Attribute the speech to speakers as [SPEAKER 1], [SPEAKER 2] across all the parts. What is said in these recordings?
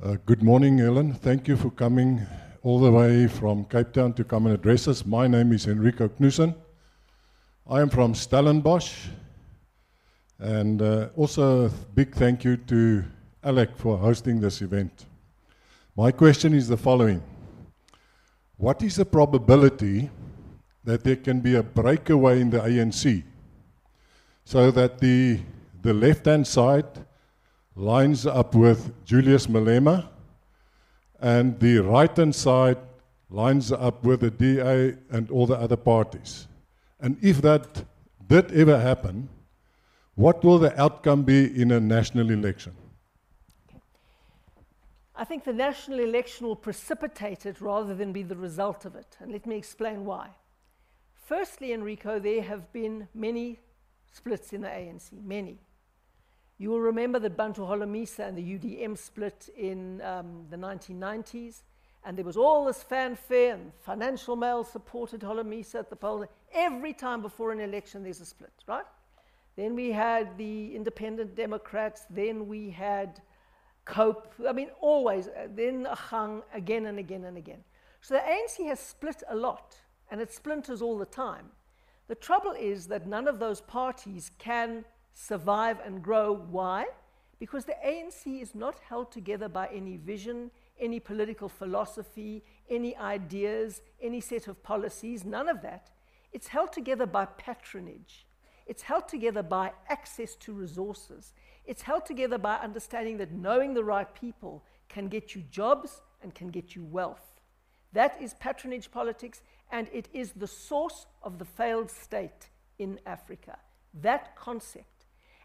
[SPEAKER 1] Uh, good morning, Helen. Thank you for coming all the way from Cape Town to come and address us. My name is Enrico Knudsen. I am from Stellenbosch. And uh, also a big thank you to Alec for hosting this event. My question is the following What is the probability that there can be a breakaway in the ANC so that the, the left hand side lines up with Julius Malema, and the right hand side lines up with the DA and all the other parties. And if that did ever happen, what will the outcome be in a national election?
[SPEAKER 2] I think the national election will precipitate it rather than be the result of it. And let me explain why. Firstly, Enrico, there have been many splits in the ANC, many. You will remember that Bantu Holomisa and the UDM split in um, the 1990s, and there was all this fanfare, and Financial Mail supported Holomisa at the polls. Every time before an election, there's a split, right? Then we had the Independent Democrats, then we had COPE, I mean, always, uh, then Agang, again and again and again. So the ANC has split a lot, and it splinters all the time. The trouble is that none of those parties can survive and grow. Why? Because the ANC is not held together by any vision, any political philosophy, any ideas, any set of policies, none of that. It's held together by patronage. It's held together by access to resources. It's held together by understanding that knowing the right people can get you jobs and can get you wealth. That is patronage politics, and it is the source of the failed state in Africa. That concept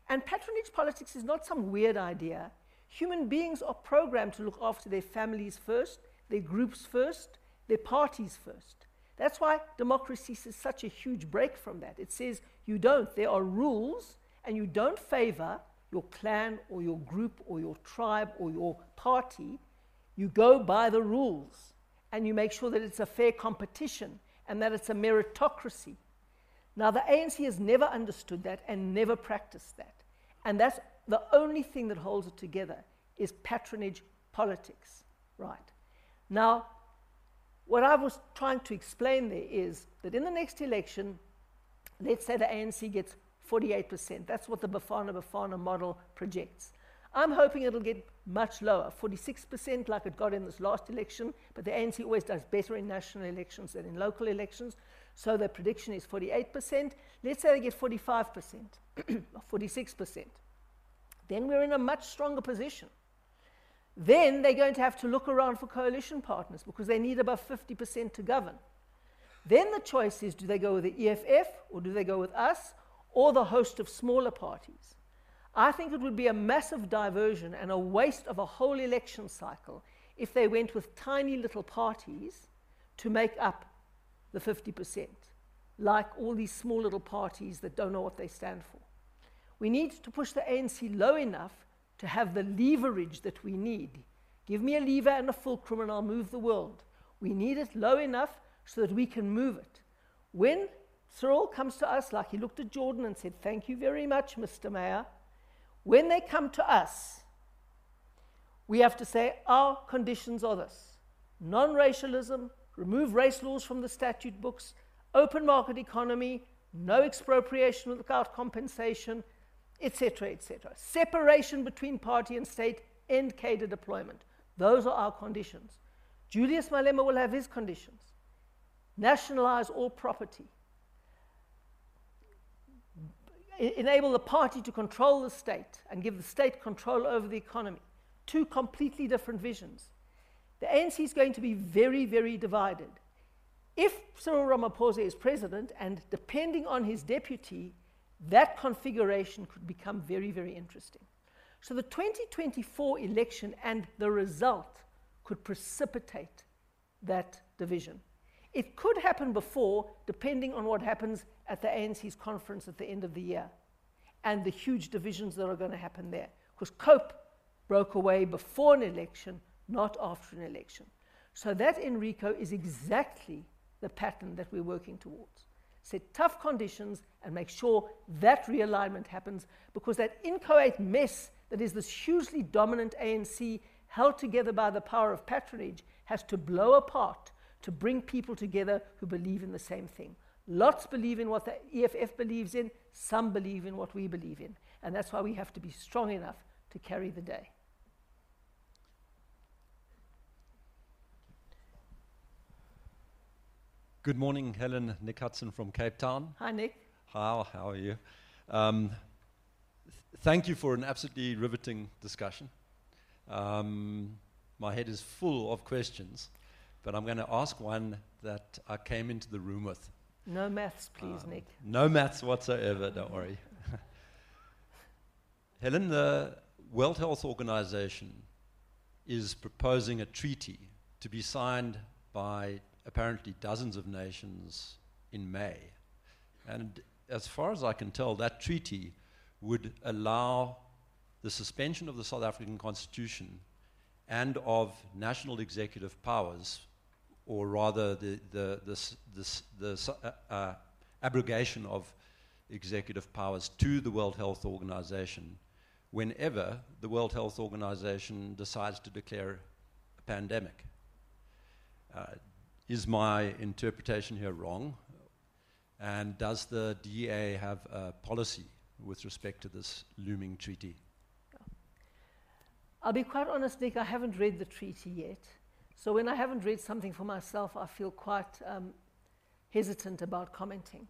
[SPEAKER 2] and patronage politics is not some weird idea. Human beings are programmed to look after their families first, their groups first, their parties first. That's why democracy is such a huge break from that. It says you don't. There are rules, and you don't favor your clan or your group or your tribe or your party. You go by the rules, and you make sure that it's a fair competition and that it's a meritocracy. Now, the ANC has never understood that and never practiced that. And that's the only thing that holds it together is patronage politics, right? Now, what I was trying to explain there is that in the next election, let's say the ANC gets 48%. That's what the Bafana Bafana model projects. I'm hoping it'll get much lower, 46% like it got in this last election, but the ANC always does better in national elections than in local elections. So the prediction is 48%. Let's say they get 45%, or 46%. Then we're in a much stronger position. Then they're going to have to look around for coalition partners because they need above 50% to govern. Then the choice is do they go with the EFF or do they go with us or the host of smaller parties? I think it would be a massive diversion and a waste of a whole election cycle if they went with tiny little parties to make up the 50%, like all these small little parties that don't know what they stand for. We need to push the ANC low enough to have the leverage that we need. Give me a lever and a fulcrum and I'll move the world. We need it low enough so that we can move it. When Cyril comes to us, like he looked at Jordan and said, Thank you very much, Mr. Mayor, when they come to us, we have to say, Our conditions are this non racialism, remove race laws from the statute books, open market economy, no expropriation without compensation, etc., etc. Separation between party and state, end cadre deployment. Those are our conditions. Julius Malema will have his conditions. Nationalize all property. enable the party to control the state and give the state control over the economy. Two completely different visions the ANC is going to be very, very divided. If Cyril Ramaphosa is president, and depending on his deputy, that configuration could become very, very interesting. So the 2024 election and the result could precipitate that division. It could happen before, depending on what happens at the ANC's conference at the end of the year and the huge divisions that are going to happen there. Because COPE broke away before an election, not after an election. So that, Enrico, is exactly the pattern that we're working towards. Set tough conditions and make sure that realignment happens because that inchoate mess that is this hugely dominant ANC held together by the power of patronage, has to blow apart to bring people together who believe in the same thing. Lots believe in what the EFF believes in, some believe in what we believe in. And that's why we have to be strong enough to carry the day.
[SPEAKER 3] Good morning, Helen. Nick Hudson from Cape Town.
[SPEAKER 2] Hi, Nick.
[SPEAKER 3] How, how are you? Um, th- thank you for an absolutely riveting discussion. Um, my head is full of questions, but I'm going to ask one that I came into the room with.
[SPEAKER 2] No maths, please,
[SPEAKER 3] Um,
[SPEAKER 2] Nick.
[SPEAKER 3] No maths whatsoever, don't worry. Helen, the World Health Organization is proposing a treaty to be signed by apparently dozens of nations in May. And as far as I can tell, that treaty would allow the suspension of the South African Constitution and of national executive powers, or rather the, the, the, the uh, uh, abrogation of executive powers to the World Health Organization whenever the World Health Organization decides to declare a pandemic. Uh, is my interpretation here wrong? And does the DA have a policy with respect to this looming treaty?
[SPEAKER 2] I'll be quite honest, Nick, I haven't read the treaty yet. So when I haven't read something for myself, I feel quite um, hesitant about commenting.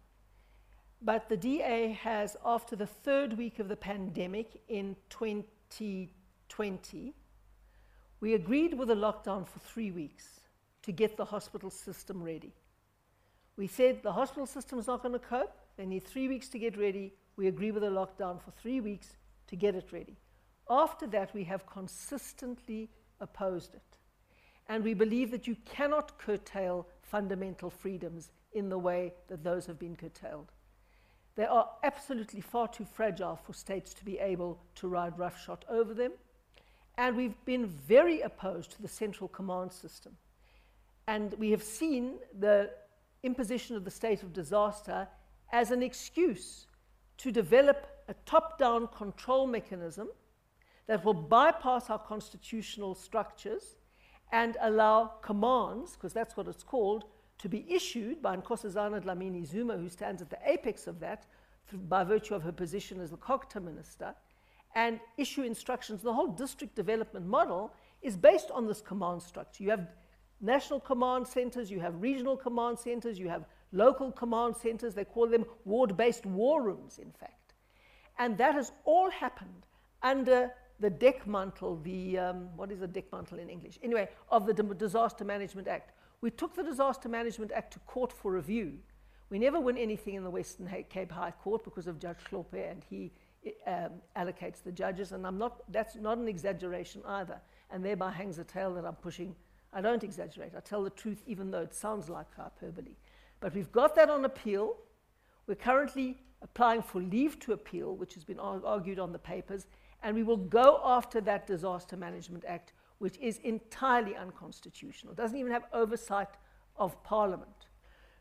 [SPEAKER 2] But the DA has, after the third week of the pandemic in 2020, we agreed with a lockdown for three weeks to get the hospital system ready. We said the hospital system is not going to cope. They need three weeks to get ready. We agree with a lockdown for three weeks to get it ready. After that, we have consistently opposed it. And we believe that you cannot curtail fundamental freedoms in the way that those have been curtailed. They are absolutely far too fragile for states to be able to ride roughshod over them. And we've been very opposed to the central command system. And we have seen the imposition of the state of disaster as an excuse to develop a top down control mechanism that will bypass our constitutional structures and allow commands, because that's what it's called, to be issued by Nkosazana Dlamini Zuma, who stands at the apex of that th- by virtue of her position as the COGTA minister, and issue instructions. The whole district development model is based on this command structure. You have national command centers, you have regional command centers, you have local command centers. They call them ward based war rooms, in fact. And that has all happened under the deckmantle, the, um, what is a deckmantle in English? Anyway, of the Disaster Management Act. We took the Disaster Management Act to court for review. We never win anything in the Western Cape High Court because of Judge Hlophe and he um, allocates the judges, and I'm not, that's not an exaggeration either, and thereby hangs a tale that I'm pushing. I don't exaggerate, I tell the truth even though it sounds like hyperbole. But we've got that on appeal. We're currently applying for leave to appeal, which has been argued on the papers, and we will go after that Disaster Management Act, which is entirely unconstitutional. It doesn't even have oversight of Parliament.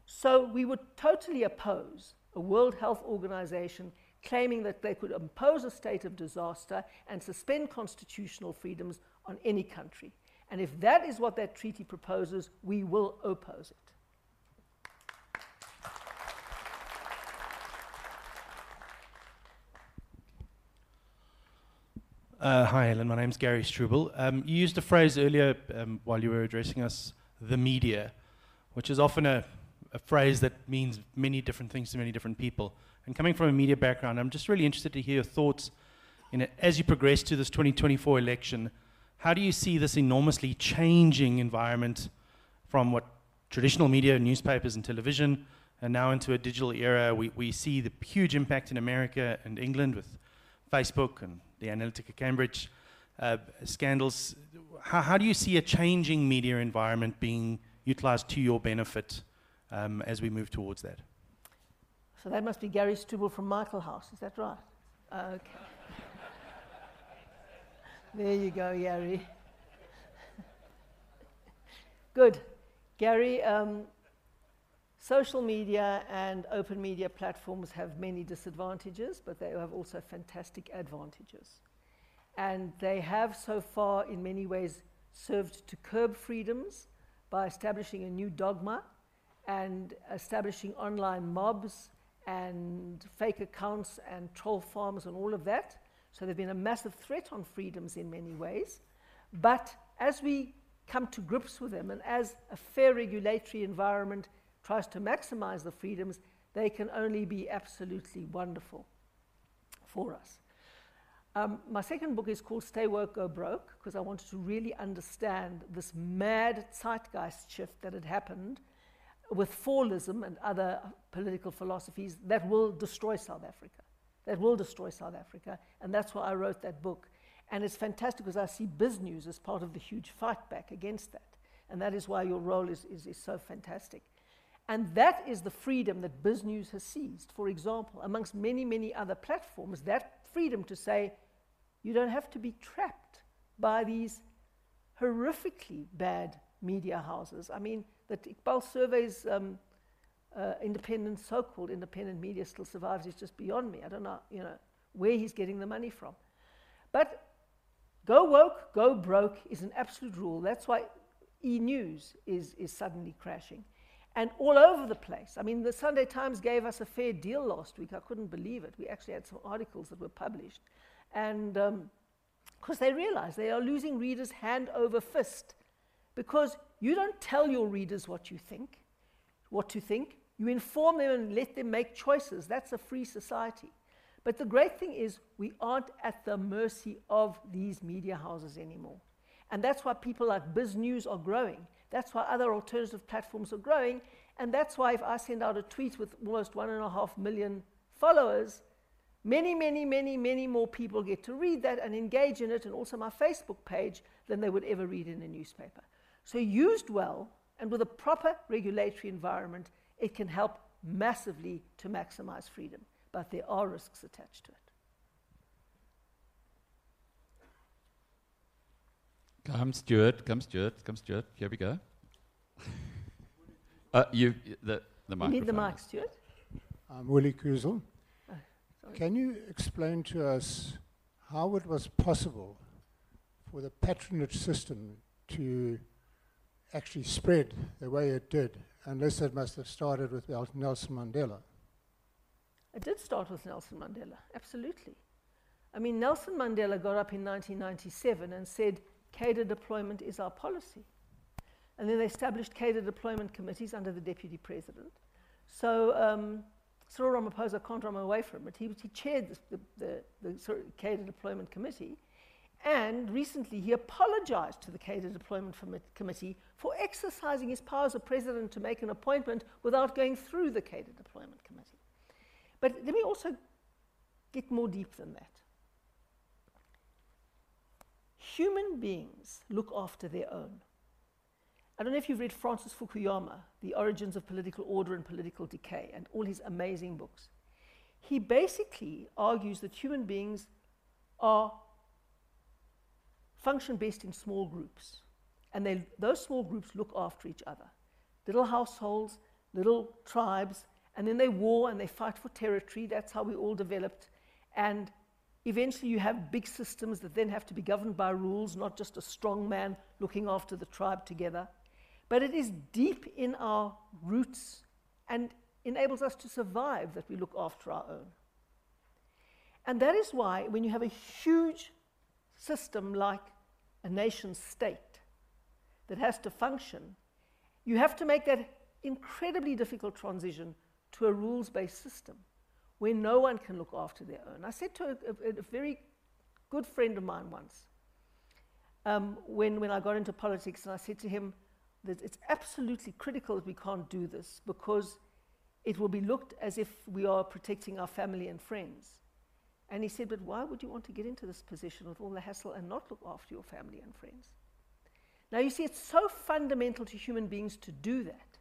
[SPEAKER 2] So we would totally oppose a World Health Organization claiming that they could impose a state of disaster and suspend constitutional freedoms on any country. And if that is what that treaty proposes, we will oppose it.
[SPEAKER 4] Uh, hi, Helen. My name's Gary Struble. Um, you used a phrase earlier um, while you were addressing us, the media, which is often a, a phrase that means many different things to many different people. And coming from a media background, I'm just really interested to hear your thoughts in it, as you progress to this 2024 election. How do you see this enormously changing environment from what traditional media, newspapers, and television, and now into a digital era? We, we see the huge impact in America and England with Facebook and the Analytica Cambridge uh, scandals. How, how do you see a changing media environment being utilized to your benefit um, as we move towards that?
[SPEAKER 2] So that must be Gary Struble from Michael House, is that right? Okay. There you go, Gary. Good. Gary, um, social media and open media platforms have many disadvantages, but they have also fantastic advantages. And they have so far, in many ways, served to curb freedoms by establishing a new dogma and establishing online mobs and fake accounts and troll farms and all of that. So they've been a massive threat on freedoms in many ways. But as we come to grips with them and as a fair regulatory environment tries to maximize the freedoms, they can only be absolutely wonderful for us. Um, my second book is called Stay Woke, Go Broke, because I wanted to really understand this mad zeitgeist shift that had happened with fallism and other political philosophies that will destroy South Africa. That will destroy South Africa. And that's why I wrote that book. And it's fantastic because I see BizNews as part of the huge fight back against that. And that is why your role is, is, is so fantastic. And that is the freedom that BizNews has seized. For example, amongst many, many other platforms, that freedom to say, you don't have to be trapped by these horrifically bad media houses. I mean, that Iqbal Survé's um, uh, independent, so-called independent media still survives is just beyond me. I don't know, you know, where he's getting the money from. But go woke, go broke is an absolute rule. That's why e-news is, is suddenly crashing. And all over the place. I mean, the Sunday Times gave us a fair deal last week. I couldn't believe it. We actually had some articles that were published. And because um, they realize they are losing readers hand over fist because you don't tell your readers what you think, what to think. You inform them and let them make choices. That's a free society. But the great thing is, we aren't at the mercy of these media houses anymore. And that's why people like Biz News are growing. That's why other alternative platforms are growing. And that's why if I send out a tweet with almost one and a half million followers, many, many, many, many more people get to read that and engage in it, and also my Facebook page, than they would ever read in a newspaper. So, used well and with a proper regulatory environment, it can help massively to maximize freedom. But there are risks attached to it.
[SPEAKER 5] Come, Stuart. Come, Stuart. Come, Stuart. Here we go. uh, you, the, the
[SPEAKER 2] You need the mic, Stuart.
[SPEAKER 6] I'm Willie Kuzel. Oh, can you explain to us how it was possible for the patronage system to actually spread the way it did, unless it must have started with Nelson Mandela.
[SPEAKER 2] It did start with Nelson Mandela, absolutely. I mean, Nelson Mandela got up in 1997 and said, cadre deployment is our policy. And then they established cadre deployment committees under the deputy president. So um, Cyril Ramaphosa can't run away from it. He, he chaired the, the, the, the cadre deployment committee. And recently, he apologized to the cadre deployment committee for exercising his powers of president to make an appointment without going through the cadre deployment committee. But let me also get more deep than that. Human beings look after their own. I don't know if you've read Francis Fukuyama, The Origins of Political Order and Political Decay, and all his amazing books. He basically argues that human beings are function best in small groups. And they, those small groups look after each other. Little households, little tribes, and then they war and they fight for territory. That's how we all developed. And eventually you have big systems that then have to be governed by rules, not just a strong man looking after the tribe together. But it is deep in our roots and enables us to survive that we look after our own. And that is why, when you have a huge system like a nation state that has to function, you have to make that incredibly difficult transition to a rules based system where no one can look after their own. I said to a, a, a very good friend of mine once, um, when, when I got into politics, and I said to him that it's absolutely critical that we can't do this because it will be looked as if we are protecting our family and friends. And he said, But why would you want to get into this position with all the hassle and not look after your family and friends? Now, you see, it's so fundamental to human beings to do that,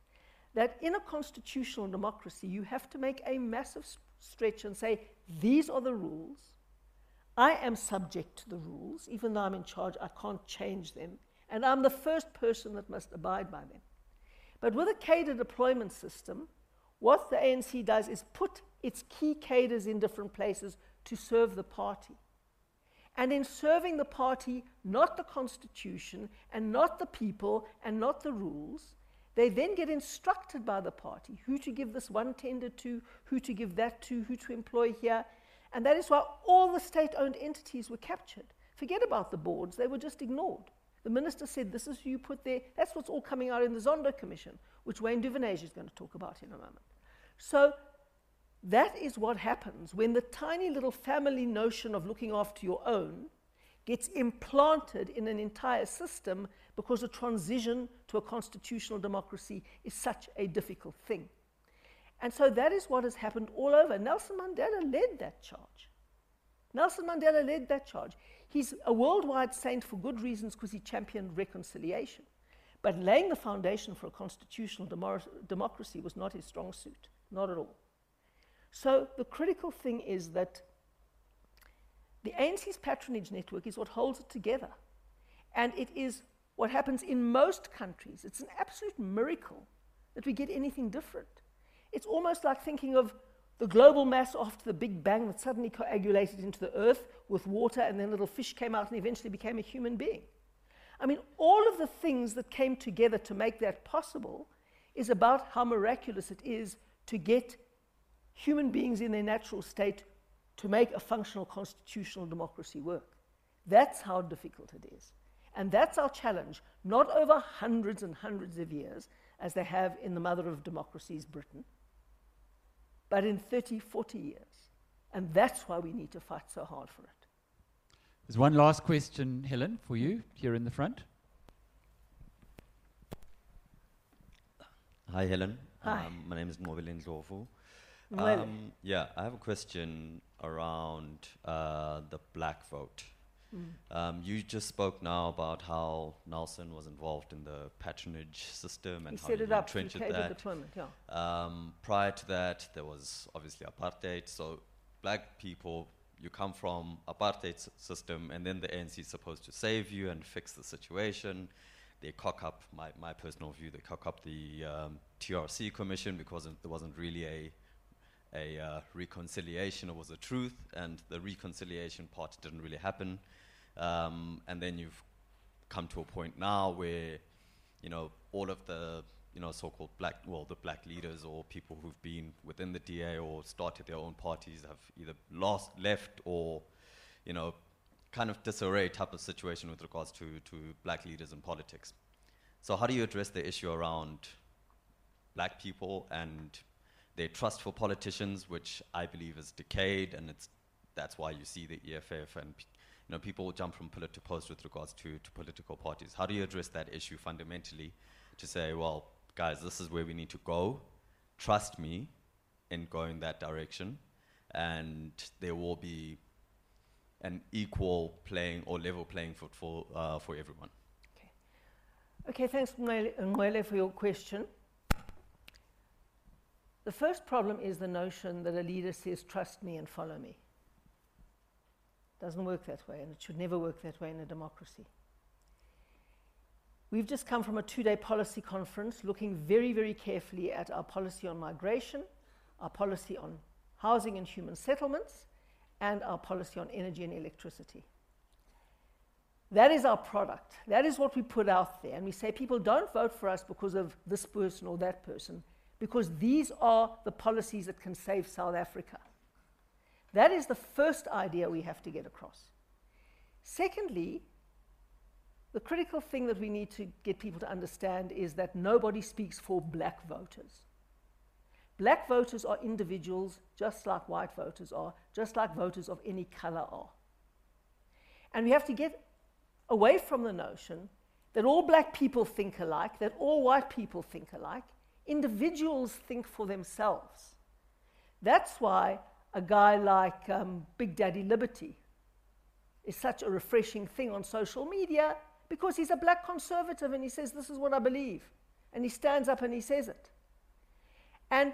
[SPEAKER 2] that in a constitutional democracy, you have to make a massive stretch and say, These are the rules. I am subject to the rules. Even though I'm in charge, I can't change them. And I'm the first person that must abide by them. But with a cadre deployment system, what the ANC does is put its key cadres in different places to serve the party. and in serving the party, not the constitution, and not the people, and not the rules, they then get instructed by the party who to give this one tender to, who to give that to, who to employ here. And that is why all the state owned entities were captured. Forget about the boards, they were just ignored. The minister said, This is who you put there. That's what's all coming out in the Zondo Commission, which Wayne Duvenage is going to talk about in a moment. So that is what happens when the tiny little family notion of looking after your own gets implanted in an entire system because the transition to a constitutional democracy is such a difficult thing. And so that is what has happened all over. Nelson Mandela led that charge. Nelson Mandela led that charge. He's a worldwide saint for good reasons because he championed reconciliation. But laying the foundation for a constitutional demo- democracy was not his strong suit, not at all. So the critical thing is that the ANC's patronage network is what holds it together. And it is what happens in most countries. It's an absolute miracle that we get anything different. It's almost like thinking of the global mass after the Big Bang that suddenly coagulated into the earth with water, and then little fish came out and eventually became a human being. I mean, all of the things that came together to make that possible is about how miraculous it is to get human beings in their natural state to make a functional constitutional democracy work. That's how difficult it is. And that's our challenge, not over hundreds and hundreds of years, as they have in the mother of democracies, Britain, but in 30, 40 years. And that's why we need to fight so hard for it.
[SPEAKER 5] There's one last question, Helen, for you here in the front.
[SPEAKER 7] Hi, Helen.
[SPEAKER 2] Hi.
[SPEAKER 7] Um, my name is Mobilin Zofu. Um, yeah, I have a question around uh, the black vote.
[SPEAKER 2] Mm.
[SPEAKER 7] Um, you just spoke now about how Nelson was involved in the patronage system
[SPEAKER 2] He
[SPEAKER 7] and how
[SPEAKER 2] set
[SPEAKER 7] he
[SPEAKER 2] it up
[SPEAKER 7] entrenched that.
[SPEAKER 2] deployment, yeah.
[SPEAKER 7] Um, prior to that, there was obviously apartheid. So, black people, you come from apartheid s- system, and then the ANC is supposed to save you and fix the situation. They cock up, my, my personal view, they cock up the um, TRC commission because it, there wasn't really a a uh, reconciliation. It was a truth, and the reconciliation part didn't really happen. Um, and then you've come to a point now where, you know, all of the, you know, so-called black, well, the black leaders or people who've been within the DA or started their own parties have either lost, left, or, you know, kind of disarray type of situation with regards to, to black leaders in politics. So how do you address the issue around black people and their trust for politicians, which I believe is decayed, and it's that's why you see the EFF and you know people jump from pillar to post with regards to, to political parties. How do you address that issue fundamentally to say, well, guys, this is where we need to go. Trust me in going that direction, and there will be an equal playing or level playing field for uh, for everyone.
[SPEAKER 2] Okay, okay thanks, Mwele, for your question. The first problem is the notion that a leader says, trust me and follow me. Doesn't work that way, and it should never work that way in a democracy. We've just come from a two day policy conference looking very, very carefully at our policy on migration, our policy on housing and human settlements, and our policy on energy and electricity. That is our product. That is what we put out there. And we say, people don't vote for us because of this person or that person, because these are the policies that can save South Africa. That is the first idea we have to get across. Secondly, the critical thing that we need to get people to understand is that nobody speaks for black voters. Black voters are individuals just like white voters are, just like voters of any color are. And we have to get away from the notion that all black people think alike, that all white people think alike. Individuals think for themselves. That's why a guy like um, Big Daddy Liberty is such a refreshing thing on social media because he's a black conservative and he says, This is what I believe. And he stands up and he says it. And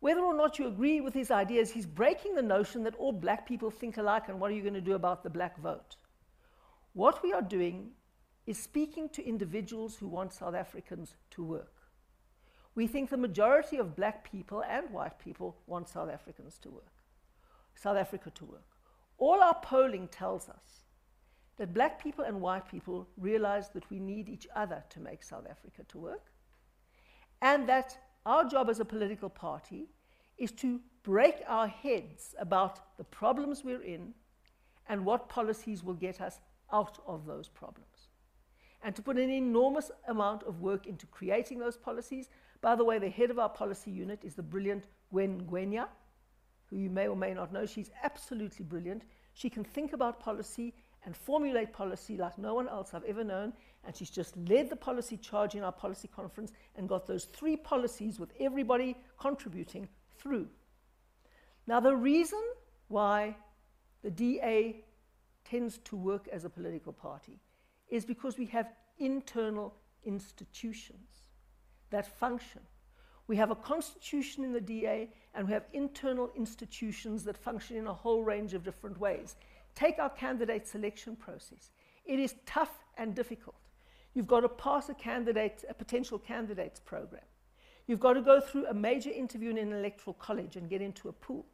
[SPEAKER 2] whether or not you agree with his ideas, he's breaking the notion that all black people think alike and what are you going to do about the black vote? What we are doing is speaking to individuals who want South Africans to work. We think the majority of black people and white people want South Africans to work, South Africa to work. All our polling tells us that black people and white people realize that we need each other to make South Africa to work, and that our job as a political party is to break our heads about the problems we're in and what policies will get us out of those problems. And to put an enormous amount of work into creating those policies. By the way, the head of our policy unit is the brilliant Gwen Ngwenya, who you may or may not know. She's absolutely brilliant. She can think about policy and formulate policy like no one else I've ever known. And she's just led the policy charge in our policy conference and got those three policies with everybody contributing through. Now, the reason why the DA tends to work as a political party is because we have internal institutions that function. We have a constitution in the DA, and we have internal institutions that function in a whole range of different ways. Take our candidate selection process. It is tough and difficult. You've got to pass a candidate, a potential candidates program. You've got to go through a major interview in an electoral college and get into a pool.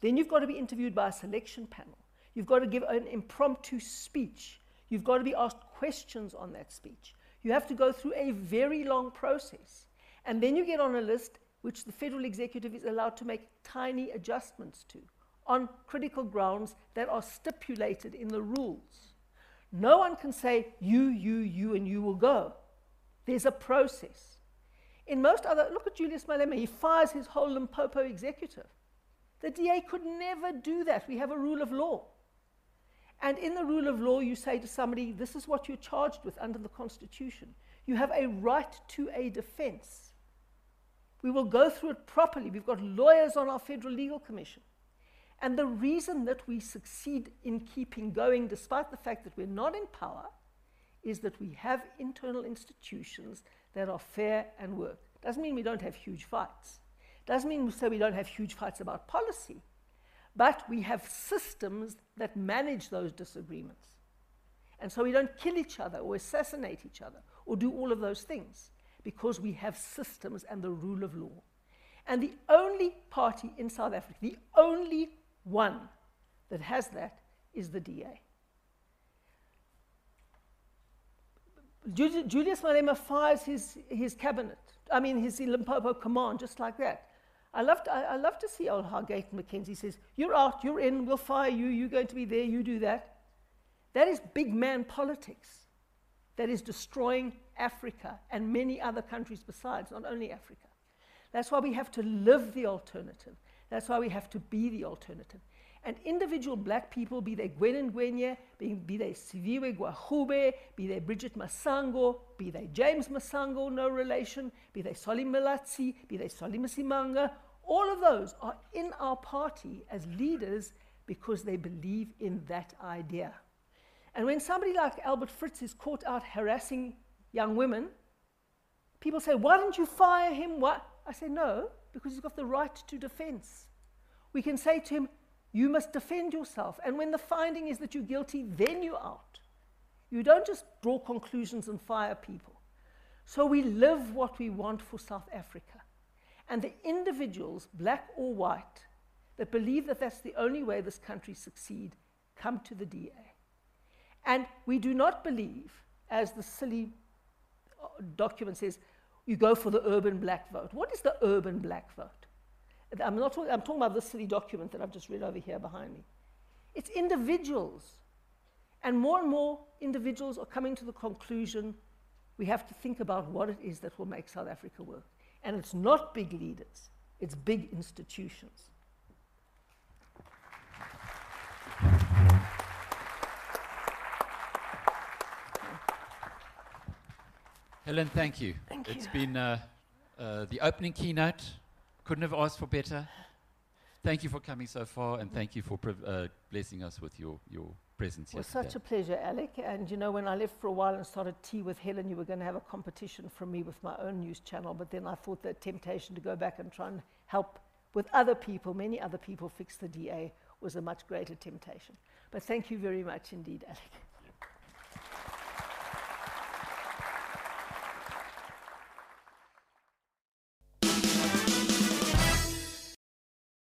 [SPEAKER 2] Then you've got to be interviewed by a selection panel. You've got to give an impromptu speech. You've got to be asked questions on that speech. You have to go through a very long process. And then you get on a list which the federal executive is allowed to make tiny adjustments to on critical grounds that are stipulated in the rules. No one can say, you, you, you, and you will go. There's a process. In most other, look at Julius Malema, he fires his whole Limpopo executive. The DA could never do that. We have a rule of law. And in the rule of law, you say to somebody, this is what you're charged with under the Constitution. You have a right to a defense. We will go through it properly. We've got lawyers on our Federal Legal Commission. And the reason that we succeed in keeping going, despite the fact that we're not in power, is that we have internal institutions that are fair and work. Doesn't mean we don't have huge fights. Doesn't mean we say we don't have huge fights about policy. But we have systems that manage those disagreements. And so we don't kill each other or assassinate each other or do all of those things because we have systems and the rule of law. And the only party in South Africa, the only one that has that is the DA. Julius Malema fires his, his cabinet, I mean his Limpopo command, just like that. I love, to, I, I love to see old Gayton McKenzie says, You're out, you're in, we'll fire you, you're going to be there, you do that. That is big man politics. That is destroying Africa and many other countries besides, not only Africa. That's why we have to live the alternative. That's why we have to be the alternative. And individual black people, be they Gwen Ngwenya, be, be they Siviwe Gwarube, be they Bridget Masango, be they James Masango, no relation, be they Solly Malatsi, be they Solly Msimanga, all of those are in our party as leaders because they believe in that idea. And when somebody like Albert Fritz is caught out harassing young women, people say, Why don't you fire him? What? I say, No, because he's got the right to defense. We can say to him, You must defend yourself. And when the finding is that you're guilty, then you're out. You don't just draw conclusions and fire people. So we live what we want for South Africa. And the individuals, black or white, that believe that that's the only way this country succeed, come to the DA. And we do not believe, as the silly uh, document says, you go for the urban black vote. What is the urban black vote? I'm, not talking, I'm talking about this silly document that I've just read over here behind me. It's individuals. And more and more individuals are coming to the conclusion we have to think about what it is that will make South Africa work. And it's not big leaders, it's big institutions.
[SPEAKER 5] Helen, thank you.
[SPEAKER 2] Thank
[SPEAKER 5] It's
[SPEAKER 2] you.
[SPEAKER 5] been uh, uh, the opening keynote. Couldn't have asked for better. Thank you for coming so far, and thank you for priv- uh, blessing us with your, your presence
[SPEAKER 2] It was such a pleasure, Alec. And you know, when I left for a while and started tea with Helen, you were going to have a competition from me with my own news channel. But then I thought the temptation to go back and try and help with other people, many other people, fix the DA was a much greater temptation. But thank you very much indeed, Alec.